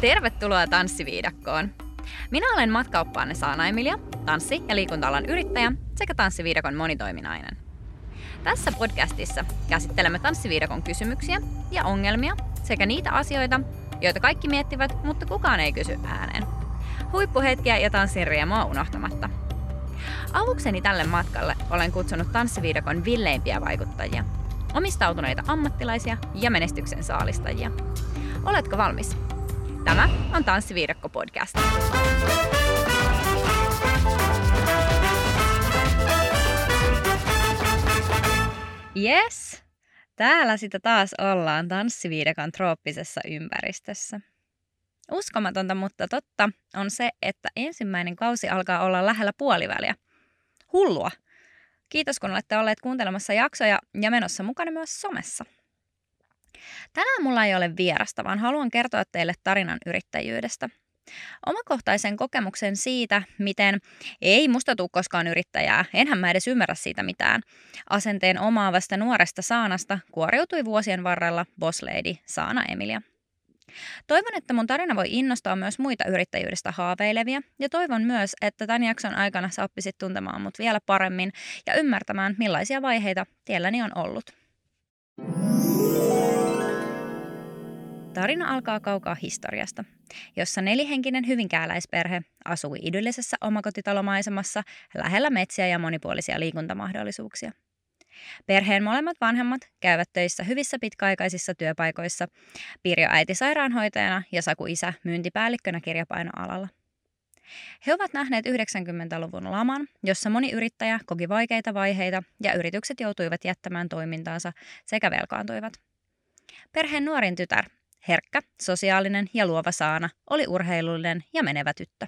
Tervetuloa Tanssiviidakkoon! Minä olen matkaoppaanne Saana Emilia, tanssi- ja liikunta-alan yrittäjä sekä Tanssiviidakon monitoiminainen. Tässä podcastissa käsittelemme Tanssiviidakon kysymyksiä ja ongelmia sekä niitä asioita, joita kaikki miettivät, mutta kukaan ei kysy ääneen. Huippuhetkiä ja tanssin riemua unohtamatta. Avukseni tälle matkalle olen kutsunut Tanssiviidakon villeimpiä vaikuttajia, omistautuneita ammattilaisia ja menestyksen saalistajia. Oletko valmis? Tämä on Tanssiviidakko podcast. Yes, täällä sitä taas ollaan Tanssiviidakon trooppisessa ympäristössä. Uskomatonta, mutta totta on se, että ensimmäinen kausi alkaa olla lähellä puoliväliä. Hullua! Kiitos kun olette olleet kuuntelemassa jaksoja ja menossa mukana myös somessa. Tänään mulla ei ole vierasta, vaan haluan kertoa teille tarinan yrittäjyydestä. Omakohtaisen kokemuksen siitä, miten ei musta tuu koskaan yrittäjää, enhän mä edes ymmärrä siitä mitään. Asenteen omaavasta nuoresta Saanasta kuoriutui vuosien varrella boss lady Saana Emilia. Toivon, että mun tarina voi innostaa myös muita yrittäjyydestä haaveilevia ja toivon myös, että tämän jakson aikana sä oppisit tuntemaan mut vielä paremmin ja ymmärtämään, millaisia vaiheita tielläni on ollut. Tarina alkaa kaukaa historiasta, jossa nelihenkinen hyvinkääläisperhe asui idyllisessä omakotitalomaisemassa lähellä metsiä ja monipuolisia liikuntamahdollisuuksia. Perheen molemmat vanhemmat käyvät töissä hyvissä pitkäaikaisissa työpaikoissa, Pirjo äiti sairaanhoitajana ja Saku isä myyntipäällikkönä kirjapainoalalla. He ovat nähneet 90-luvun laman, jossa moni yrittäjä koki vaikeita vaiheita ja yritykset joutuivat jättämään toimintaansa sekä velkaantuivat. Perheen nuorin tytär, herkkä, sosiaalinen ja luova Saana, oli urheilullinen ja menevä tyttö.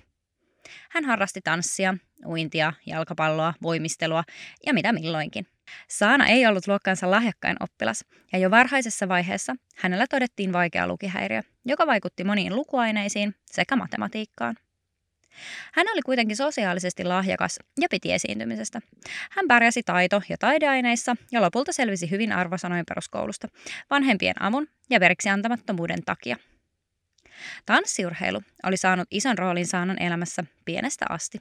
Hän harrasti tanssia, uintia, jalkapalloa, voimistelua ja mitä milloinkin. Saana ei ollut luokkansa lahjakkain oppilas, ja jo varhaisessa vaiheessa hänellä todettiin vaikea lukihäiriö, joka vaikutti moniin lukuaineisiin sekä matematiikkaan. Hän oli kuitenkin sosiaalisesti lahjakas ja piti esiintymisestä. Hän pärjäsi taito- ja taideaineissa ja lopulta selvisi hyvin arvosanoin peruskoulusta vanhempien avun ja veriksi antamattomuuden takia. Tanssiurheilu oli saanut ison roolin Saanan elämässä pienestä asti.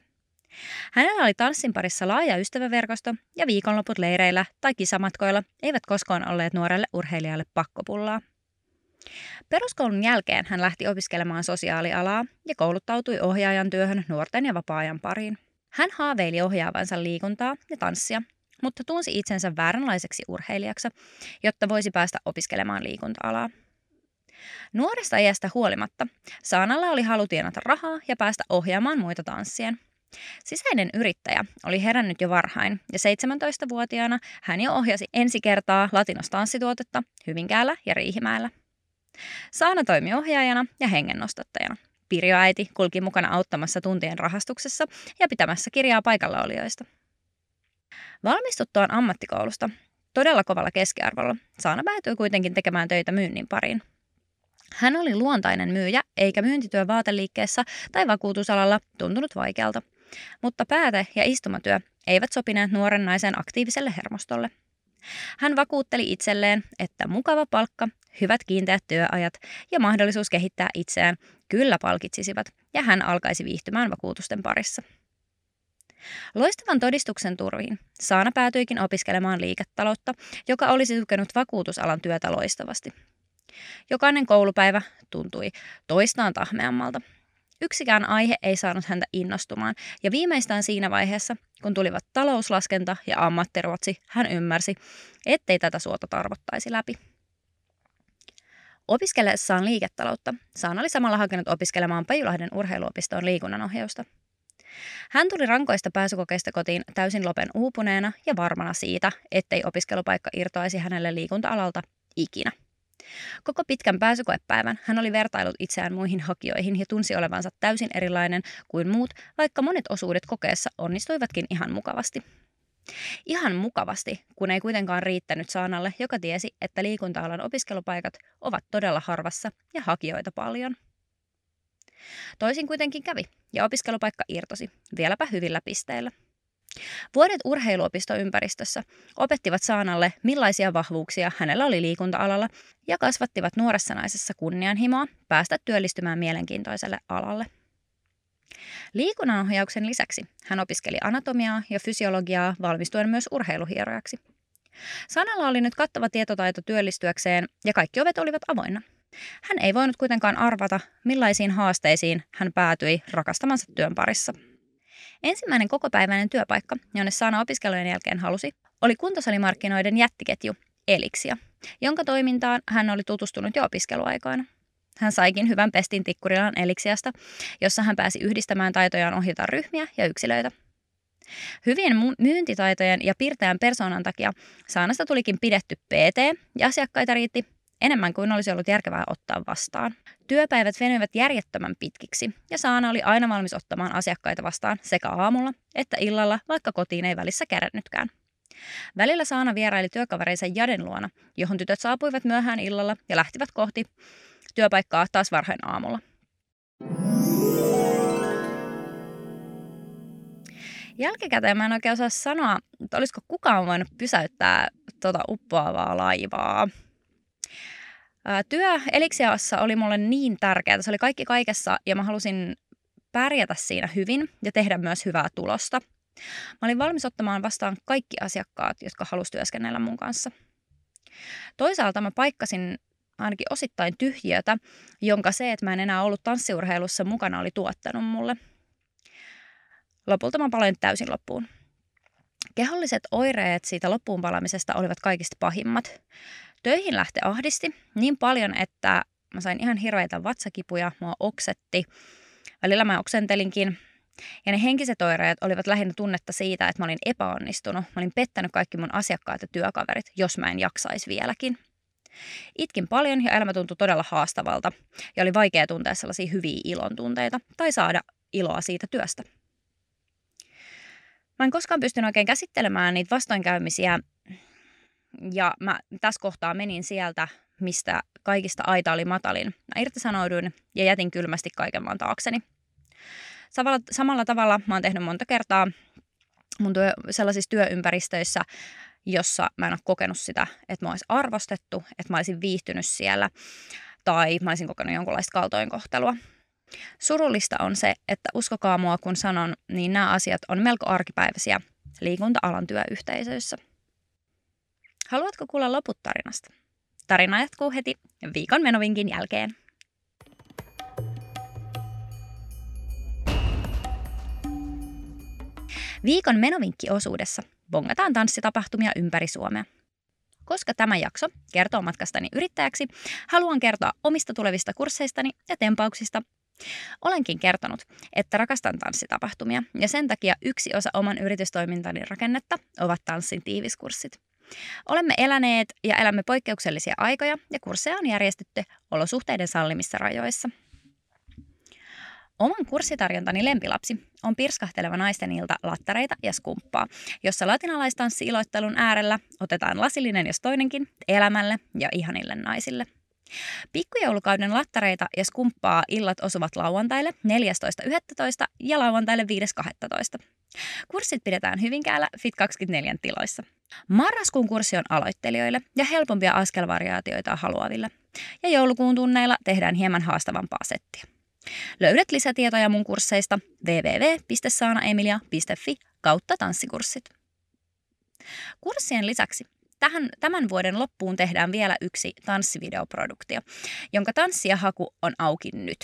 Hänellä oli tanssin parissa laaja ystäväverkosto ja viikonloput leireillä tai kisamatkoilla eivät koskaan olleet nuorelle urheilijalle pakkopullaa. Peruskoulun jälkeen hän lähti opiskelemaan sosiaalialaa ja kouluttautui ohjaajan työhön nuorten ja vapaa-ajan pariin. Hän haaveili ohjaavansa liikuntaa ja tanssia, mutta tunsi itsensä vääränlaiseksi urheilijaksi, jotta voisi päästä opiskelemaan liikunta-alaa. Nuoresta iästä huolimatta Saanalla oli halu tienata rahaa ja päästä ohjaamaan muita tanssien. Sisäinen yrittäjä oli herännyt jo varhain ja 17-vuotiaana hän jo ohjasi ensi kertaa latinostanssituotetta Hyvinkäällä ja Riihimäellä. Saana toimi ohjaajana ja hengennostattajana. Pirjo äiti kulki mukana auttamassa tuntien rahastuksessa ja pitämässä kirjaa paikallaolijoista. Valmistuttuaan ammattikoulusta, todella kovalla keskiarvolla, Saana päätyi kuitenkin tekemään töitä myynnin pariin. Hän oli luontainen myyjä, eikä myyntityö vaateliikkeessä tai vakuutusalalla tuntunut vaikealta. Mutta pääte ja istumatyö eivät sopineet nuoren naisen aktiiviselle hermostolle. Hän vakuutteli itselleen, että mukava palkka, hyvät kiinteät työajat ja mahdollisuus kehittää itseään kyllä palkitsisivat, ja hän alkaisi viihtymään vakuutusten parissa. Loistavan todistuksen turviin Saana päätyikin opiskelemaan liiketaloutta, joka olisi tukenut vakuutusalan työtä loistavasti. Jokainen koulupäivä tuntui toistaan tahmeammalta. Yksikään aihe ei saanut häntä innostumaan, ja viimeistään siinä vaiheessa, kun tulivat talouslaskenta ja ammattiruotsi, hän ymmärsi, ettei tätä suota tarvottaisi läpi. Opiskellessaan liiketaloutta, Saan oli samalla hakenut opiskelemaan Pajulahden urheiluopistoon liikunnanohjausta. Hän tuli rankoista pääsykokeista kotiin täysin lopen uupuneena ja varmana siitä, ettei opiskelupaikka irtoaisi hänelle liikunta-alalta ikinä. Koko pitkän pääsykoepäivän hän oli vertailut itseään muihin hakijoihin ja tunsi olevansa täysin erilainen kuin muut, vaikka monet osuudet kokeessa onnistuivatkin ihan mukavasti. Ihan mukavasti, kun ei kuitenkaan riittänyt Saanalle, joka tiesi, että liikunta-alan opiskelupaikat ovat todella harvassa ja hakijoita paljon. Toisin kuitenkin kävi, ja opiskelupaikka irtosi, vieläpä hyvillä pisteillä. Vuodet urheiluopistoympäristössä opettivat Saanalle, millaisia vahvuuksia hänellä oli liikunta-alalla ja kasvattivat nuoressa naisessa kunnianhimoa päästä työllistymään mielenkiintoiselle alalle. Liikunnanohjauksen lisäksi hän opiskeli anatomiaa ja fysiologiaa valmistuen myös urheiluhierojaksi. Sanalla oli nyt kattava tietotaito työllistyäkseen ja kaikki ovet olivat avoinna. Hän ei voinut kuitenkaan arvata, millaisiin haasteisiin hän päätyi rakastamansa työn parissa. Ensimmäinen kokopäiväinen työpaikka, jonne Saana opiskelujen jälkeen halusi, oli kuntosalimarkkinoiden jättiketju Elixia, jonka toimintaan hän oli tutustunut jo opiskeluaikoina. Hän saikin hyvän pestin Tikkurilan Eliksiasta, jossa hän pääsi yhdistämään taitojaan ohjata ryhmiä ja yksilöitä. Hyvien myyntitaitojen ja pirteän persoonan takia Saanasta tulikin pidetty PT ja asiakkaita riitti enemmän kuin olisi ollut järkevää ottaa vastaan. Työpäivät venyivät järjettömän pitkiksi ja Saana oli aina valmis ottamaan asiakkaita vastaan sekä aamulla että illalla, vaikka kotiin ei välissä kärännytkään. Välillä Saana vieraili työkavereidensa Jaden luona, johon tytöt saapuivat myöhään illalla ja lähtivät kohti työpaikkaa taas varhain aamulla. Jälkikäteen mä en oikein osaa sanoa, että olisiko kukaan voinut pysäyttää tuota uppoavaa laivaa. Työ Eliksiassa oli mulle niin tärkeää. Se oli kaikki kaikessa ja mä halusin pärjätä siinä hyvin ja tehdä myös hyvää tulosta. Mä olin valmis ottamaan vastaan kaikki asiakkaat, jotka halusivat työskennellä mun kanssa. Toisaalta mä paikkasin ainakin osittain tyhjiötä, jonka se, että mä en enää ollut tanssiurheilussa mukana, oli tuottanut mulle. Lopulta mä paloin täysin loppuun. Keholliset oireet siitä loppuun palamisesta olivat kaikista pahimmat. Töihin lähti ahdisti niin paljon, että mä sain ihan hirveitä vatsakipuja, mua oksetti. Välillä mä oksentelinkin. Ja ne henkiset oireet olivat lähinnä tunnetta siitä, että mä olin epäonnistunut. Mä olin pettänyt kaikki mun asiakkaat ja työkaverit, jos mä en jaksaisi vieläkin. Itkin paljon ja elämä tuntui todella haastavalta ja oli vaikea tuntea sellaisia hyviä ilon tunteita tai saada iloa siitä työstä. Mä en koskaan pystynyt oikein käsittelemään niitä vastoinkäymisiä ja mä tässä kohtaa menin sieltä, mistä kaikista aita oli matalin. Mä irtisanouduin ja jätin kylmästi kaiken vaan taakseni. Samalla, samalla tavalla mä oon tehnyt monta kertaa mun työ, sellaisissa työympäristöissä, jossa mä en ole kokenut sitä, että mä olisin arvostettu, että mä olisin viihtynyt siellä tai mä olisin kokenut jonkunlaista kaltoinkohtelua. Surullista on se, että uskokaa mua kun sanon, niin nämä asiat on melko arkipäiväisiä liikunta-alan työyhteisöissä. Haluatko kuulla loput tarinasta? Tarina jatkuu heti viikon menovinkin jälkeen. Viikon menovinkki-osuudessa bongataan tanssitapahtumia ympäri Suomea. Koska tämä jakso kertoo matkastani yrittäjäksi, haluan kertoa omista tulevista kursseistani ja tempauksista. Olenkin kertonut, että rakastan tanssitapahtumia ja sen takia yksi osa oman yritystoimintani rakennetta ovat tanssin tiiviskurssit. Olemme eläneet ja elämme poikkeuksellisia aikoja ja kursseja on järjestetty olosuhteiden sallimissa rajoissa – Oman kurssitarjontani lempilapsi on pirskahteleva naisten ilta lattareita ja skumppaa, jossa latinalaistanssi-iloittelun äärellä otetaan lasillinen jos toinenkin elämälle ja ihanille naisille. Pikkujoulukauden lattareita ja skumppaa illat osuvat lauantaille 14.11. ja lauantaille 5.12. Kurssit pidetään Hyvinkäällä Fit24 tiloissa. Marraskuun kurssi on aloittelijoille ja helpompia askelvariaatioita haluaville. Ja joulukuun tunneilla tehdään hieman haastavampaa settiä. Löydät lisätietoja mun kursseista www.saanaemilia.fi kautta tanssikurssit. Kurssien lisäksi tähän, tämän vuoden loppuun tehdään vielä yksi tanssivideoproduktio, jonka tanssiahaku on auki nyt.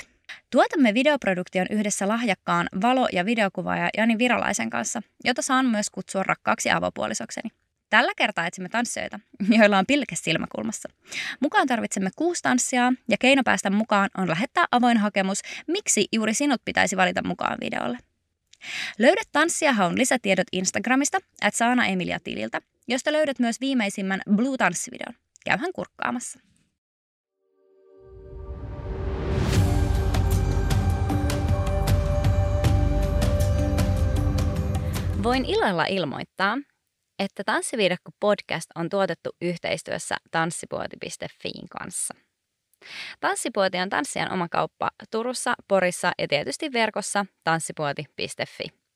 Tuotamme videoproduktion yhdessä lahjakkaan valo- ja videokuvaaja Jani Virolaisen kanssa, jota saan myös kutsua rakkaaksi avopuolisokseni. Tällä kertaa etsimme tanssijoita, joilla on pilke silmäkulmassa. Mukaan tarvitsemme kuusi tanssia ja keino päästä mukaan on lähettää avoin hakemus, miksi juuri sinut pitäisi valita mukaan videolle. Löydät tanssijahaun lisätiedot Instagramista at Saana Emilia tililtä, josta löydät myös viimeisimmän Blue tanssivideon. Käyhän kurkkaamassa. Voin ilolla ilmoittaa, että Tanssiviidakko podcast on tuotettu yhteistyössä tanssipuoti.fiin kanssa. Tanssipuoti on tanssijan oma kauppa Turussa, Porissa ja tietysti verkossa tanssipuoti.fi.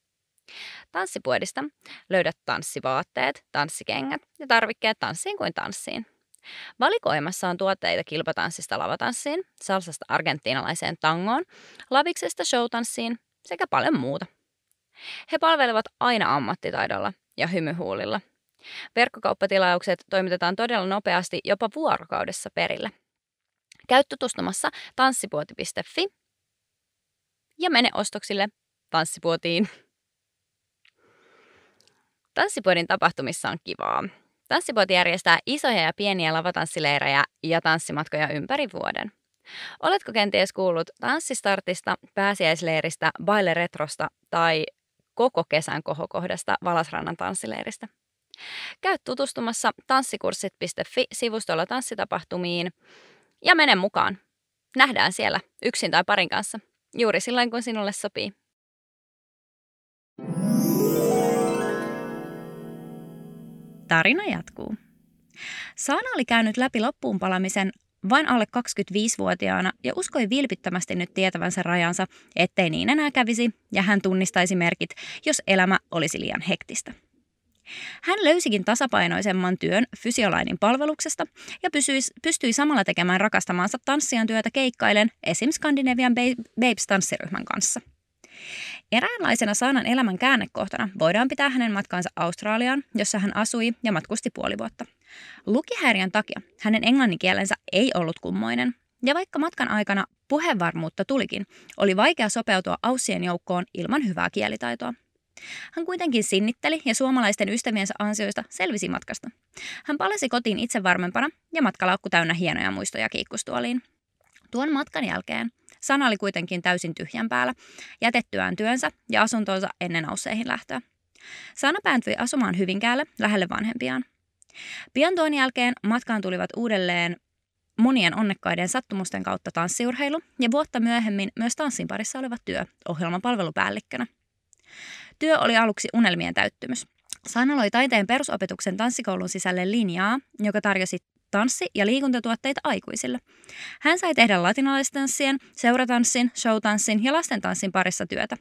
Tanssipuodista löydät tanssivaatteet, tanssikengät ja tarvikkeet tanssiin kuin tanssiin. Valikoimassa on tuotteita kilpatanssista lavatanssiin, salsasta argentiinalaiseen tangoon, laviksesta showtanssiin sekä paljon muuta. He palvelevat aina ammattitaidolla ja hymyhuulilla. Verkkokauppatilaukset toimitetaan todella nopeasti jopa vuorokaudessa perille. Käy tutustumassa tanssipuoti.fi ja mene ostoksille tanssipuotiin. Tanssipuodin tapahtumissa on kivaa. Tanssipuoti järjestää isoja ja pieniä lavatanssileirejä ja tanssimatkoja ympäri vuoden. Oletko kenties kuullut tanssistartista, pääsiäisleiristä, baile retrosta tai koko kesän kohokohdasta Valasrannan tanssileiristä? Käy tutustumassa tanssikurssit.fi-sivustolla tanssitapahtumiin ja mene mukaan. Nähdään siellä yksin tai parin kanssa, juuri silloin kun sinulle sopii. Tarina jatkuu. Saana oli käynyt läpi loppuun palamisen vain alle 25-vuotiaana ja uskoi vilpittömästi nyt tietävänsä rajansa, ettei niin enää kävisi ja hän tunnistaisi merkit, jos elämä olisi liian hektistä. Hän löysikin tasapainoisemman työn fysiolainin palveluksesta ja pysyi, pystyi samalla tekemään rakastamaansa tanssijan työtä keikkailen esim. Scandinavian Babes-tanssiryhmän kanssa. Eräänlaisena Saanan elämän käännekohtana voidaan pitää hänen matkansa Australiaan, jossa hän asui ja matkusti puoli vuotta. Lukihäiriön takia hänen englanninkielensä ei ollut kummoinen, ja vaikka matkan aikana puhevarmuutta tulikin, oli vaikea sopeutua aussien joukkoon ilman hyvää kielitaitoa. Hän kuitenkin sinnitteli ja suomalaisten ystäviensä ansioista selvisi matkasta. Hän palasi kotiin itse varmempana ja matkalaukku täynnä hienoja muistoja kiikkustuoliin. Tuon matkan jälkeen Sana oli kuitenkin täysin tyhjän päällä, jätettyään työnsä ja asuntonsa ennen ausseihin lähtöä. Sana päätyi asumaan Hyvinkäälle lähelle vanhempiaan. Pian tuon jälkeen matkaan tulivat uudelleen monien onnekkaiden sattumusten kautta tanssiurheilu ja vuotta myöhemmin myös tanssin parissa oleva työ ohjelmapalvelupäällikkönä. Työ oli aluksi unelmien täyttymys. Sana loi taiteen perusopetuksen tanssikoulun sisälle linjaa, joka tarjosi tanssi- ja liikuntatuotteita aikuisille. Hän sai tehdä latinalaistanssien, seuratanssin, showtanssin ja lastentanssin parissa työtä.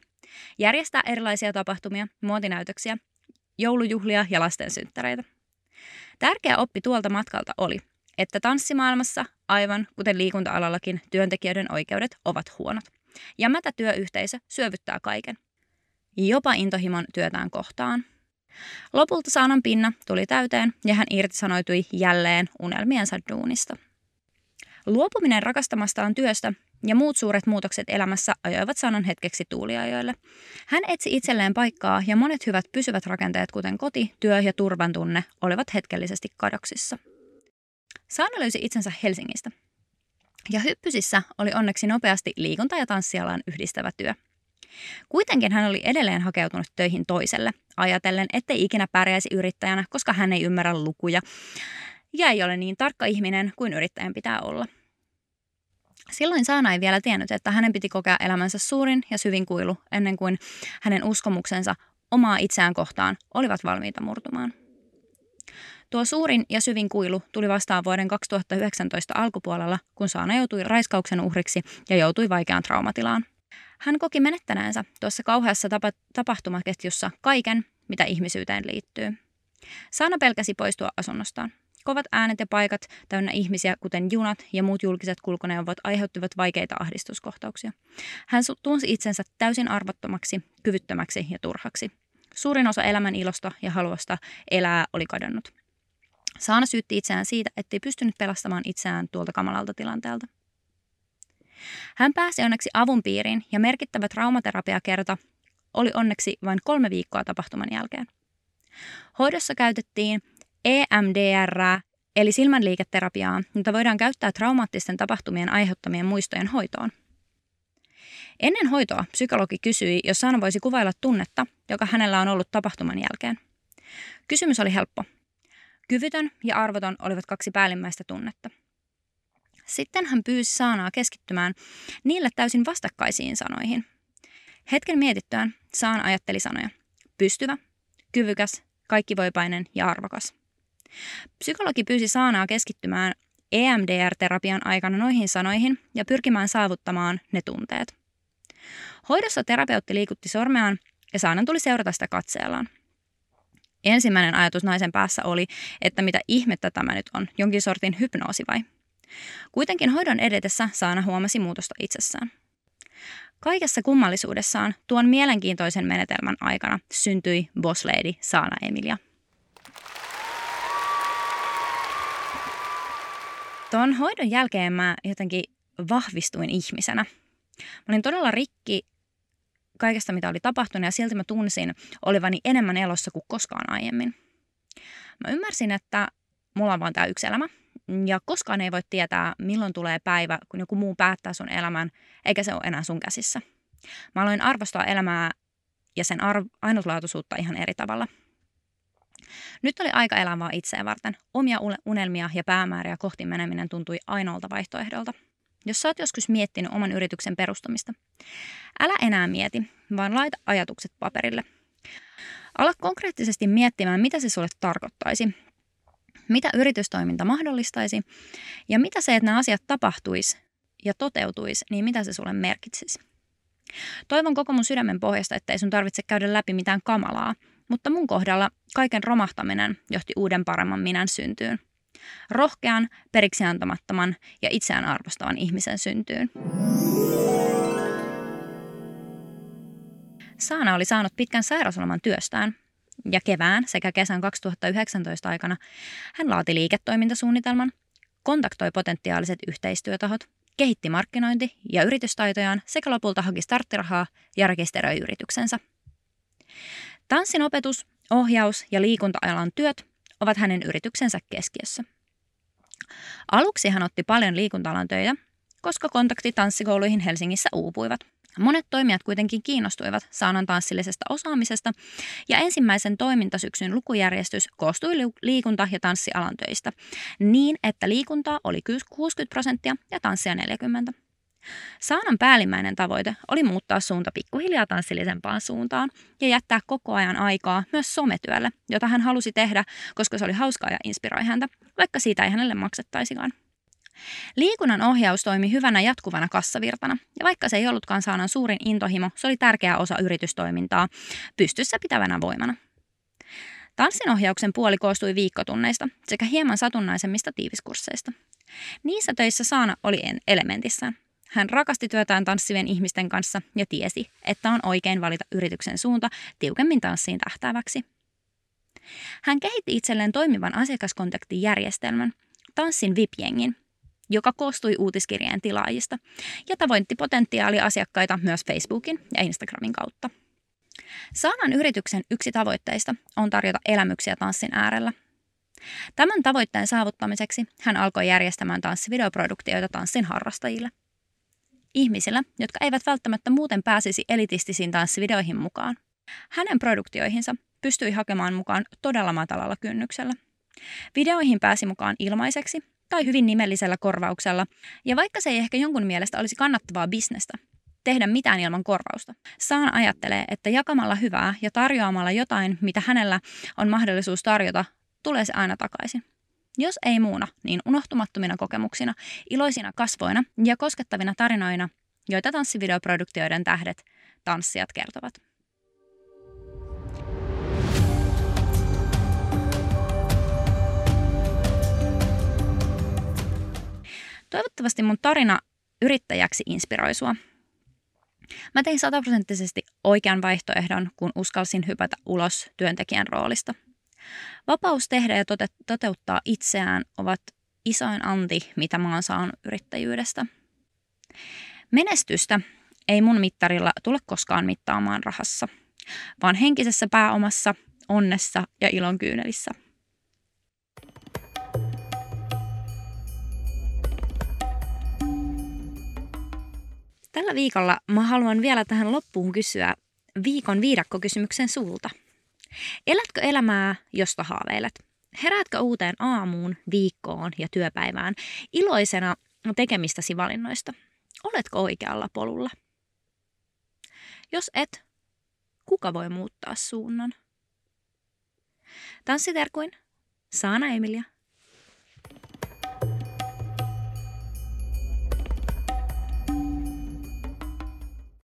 Järjestää erilaisia tapahtumia, muotinäytöksiä, joulujuhlia ja lastensynttäreitä. Tärkeä oppi tuolta matkalta oli, että tanssimaailmassa, aivan kuten liikunta-alallakin, työntekijöiden oikeudet ovat huonot. Ja mätä työyhteisö syövyttää kaiken. Jopa intohimon työtään kohtaan. Lopulta saanan pinna tuli täyteen ja hän irtisanoitui jälleen unelmiensa duunista. Luopuminen rakastamastaan työstä ja muut suuret muutokset elämässä ajoivat Sanan hetkeksi tuuliajoille. Hän etsi itselleen paikkaa ja monet hyvät pysyvät rakenteet, kuten koti, työ ja turvan tunne, olivat hetkellisesti kadoksissa. Saana löysi itsensä Helsingistä. Ja hyppysissä oli onneksi nopeasti liikunta- ja tanssialan yhdistävä työ – Kuitenkin hän oli edelleen hakeutunut töihin toiselle, ajatellen, ettei ikinä pärjäisi yrittäjänä, koska hän ei ymmärrä lukuja ja ei ole niin tarkka ihminen kuin yrittäjän pitää olla. Silloin Saana ei vielä tiennyt, että hänen piti kokea elämänsä suurin ja syvin kuilu ennen kuin hänen uskomuksensa omaa itseään kohtaan olivat valmiita murtumaan. Tuo suurin ja syvin kuilu tuli vastaan vuoden 2019 alkupuolella, kun Saana joutui raiskauksen uhriksi ja joutui vaikeaan traumatilaan. Hän koki menettäneensä tuossa kauheassa tapa- tapahtumaketjussa kaiken, mitä ihmisyyteen liittyy. Saana pelkäsi poistua asunnostaan. Kovat äänet ja paikat täynnä ihmisiä, kuten junat ja muut julkiset kulkuneuvot, aiheuttivat vaikeita ahdistuskohtauksia. Hän tunsi itsensä täysin arvottomaksi, kyvyttömäksi ja turhaksi. Suurin osa elämän ilosta ja haluasta elää oli kadonnut. Saana syytti itseään siitä, ettei pystynyt pelastamaan itseään tuolta kamalalta tilanteelta. Hän pääsi onneksi avun piiriin ja merkittävä traumaterapiakerta oli onneksi vain kolme viikkoa tapahtuman jälkeen. Hoidossa käytettiin EMDR, eli silmänliiketerapiaa, jota voidaan käyttää traumaattisten tapahtumien aiheuttamien muistojen hoitoon. Ennen hoitoa psykologi kysyi, jos Saana voisi kuvailla tunnetta, joka hänellä on ollut tapahtuman jälkeen. Kysymys oli helppo. Kyvytön ja arvoton olivat kaksi päällimmäistä tunnetta – sitten hän pyysi Saanaa keskittymään niille täysin vastakkaisiin sanoihin. Hetken mietittyään Saan ajatteli sanoja. Pystyvä, kyvykäs, kaikkivoipainen ja arvokas. Psykologi pyysi Saanaa keskittymään EMDR-terapian aikana noihin sanoihin ja pyrkimään saavuttamaan ne tunteet. Hoidossa terapeutti liikutti sormeaan ja Saanan tuli seurata sitä katseellaan. Ensimmäinen ajatus naisen päässä oli, että mitä ihmettä tämä nyt on, jonkin sortin hypnoosi vai? Kuitenkin hoidon edetessä Saana huomasi muutosta itsessään. Kaikessa kummallisuudessaan tuon mielenkiintoisen menetelmän aikana syntyi boss lady Saana Emilia. Tuon hoidon jälkeen mä jotenkin vahvistuin ihmisenä. Mä olin todella rikki kaikesta, mitä oli tapahtunut ja silti mä tunsin olevani enemmän elossa kuin koskaan aiemmin. Mä ymmärsin, että mulla on vain tämä yksi elämä ja koskaan ei voi tietää, milloin tulee päivä, kun joku muu päättää sun elämän, eikä se ole enää sun käsissä. Mä aloin arvostaa elämää ja sen arv- ainutlaatuisuutta ihan eri tavalla. Nyt oli aika elää vaan itseä varten. Omia unelmia ja päämääriä kohti meneminen tuntui ainoalta vaihtoehdolta – jos sä oot joskus miettinyt oman yrityksen perustamista, älä enää mieti, vaan laita ajatukset paperille. Ala konkreettisesti miettimään, mitä se sulle tarkoittaisi, mitä yritystoiminta mahdollistaisi ja mitä se, että nämä asiat tapahtuisi ja toteutuisi, niin mitä se sulle merkitsisi. Toivon koko mun sydämen pohjasta, ettei sun tarvitse käydä läpi mitään kamalaa, mutta mun kohdalla kaiken romahtaminen johti uuden paremman minän syntyyn – rohkean, periksiantamattoman ja itseään arvostavan ihmisen syntyyn. Saana oli saanut pitkän sairausloman työstään ja kevään sekä kesän 2019 aikana hän laati liiketoimintasuunnitelman, kontaktoi potentiaaliset yhteistyötahot, kehitti markkinointi- ja yritystaitojaan sekä lopulta haki starttirahaa ja rekisteröi yrityksensä. Tanssin opetus, ohjaus ja liikunta-alan työt ovat hänen yrityksensä keskiössä. Aluksi hän otti paljon liikunta töitä, koska kontakti tanssikouluihin Helsingissä uupuivat. Monet toimijat kuitenkin kiinnostuivat saanan tanssillisesta osaamisesta ja ensimmäisen toimintasyksyn lukujärjestys koostui liikunta- ja tanssialan töistä niin, että liikuntaa oli 60 prosenttia ja tanssia 40. Saanan päällimmäinen tavoite oli muuttaa suunta pikkuhiljaa tanssillisempaan suuntaan ja jättää koko ajan aikaa myös sometyölle, jota hän halusi tehdä, koska se oli hauskaa ja inspiroi häntä, vaikka siitä ei hänelle maksettaisikaan. Liikunnan ohjaus toimi hyvänä jatkuvana kassavirtana, ja vaikka se ei ollutkaan Saanan suurin intohimo, se oli tärkeä osa yritystoimintaa, pystyssä pitävänä voimana. Tanssinohjauksen puoli koostui viikkotunneista sekä hieman satunnaisemmista tiiviskursseista. Niissä töissä Saana oli elementissään, hän rakasti työtään tanssivien ihmisten kanssa ja tiesi, että on oikein valita yrityksen suunta tiukemmin tanssiin tähtääväksi. Hän kehitti itselleen toimivan asiakaskontaktijärjestelmän, tanssin VIP-jengin, joka koostui uutiskirjeen tilaajista ja tavoitti potentiaaliasiakkaita myös Facebookin ja Instagramin kautta. Saanan yrityksen yksi tavoitteista on tarjota elämyksiä tanssin äärellä. Tämän tavoitteen saavuttamiseksi hän alkoi järjestämään tanssivideoproduktioita tanssin harrastajille – ihmisillä, jotka eivät välttämättä muuten pääsisi elitistisiin tanssivideoihin mukaan. Hänen produktioihinsa pystyi hakemaan mukaan todella matalalla kynnyksellä. Videoihin pääsi mukaan ilmaiseksi tai hyvin nimellisellä korvauksella, ja vaikka se ei ehkä jonkun mielestä olisi kannattavaa bisnestä, tehdä mitään ilman korvausta. Saan ajattelee, että jakamalla hyvää ja tarjoamalla jotain, mitä hänellä on mahdollisuus tarjota, tulee se aina takaisin. Jos ei muuna, niin unohtumattomina kokemuksina, iloisina kasvoina ja koskettavina tarinoina, joita tanssivideoproduktioiden tähdet, tanssijat kertovat. Toivottavasti mun tarina yrittäjäksi inspiroi sua. Mä tein sataprosenttisesti oikean vaihtoehdon, kun uskalsin hypätä ulos työntekijän roolista – Vapaus tehdä ja tote- toteuttaa itseään ovat isoin anti, mitä mä oon saanut yrittäjyydestä. Menestystä ei mun mittarilla tule koskaan mittaamaan rahassa, vaan henkisessä pääomassa, onnessa ja ilon kyynelissä. Tällä viikolla mä haluan vielä tähän loppuun kysyä viikon viidakkokysymyksen sulta – Elätkö elämää, josta haaveilet? Heräätkö uuteen aamuun, viikkoon ja työpäivään iloisena tekemistäsi valinnoista? Oletko oikealla polulla? Jos et, kuka voi muuttaa suunnan? Tanssiterkuin Saana Emilia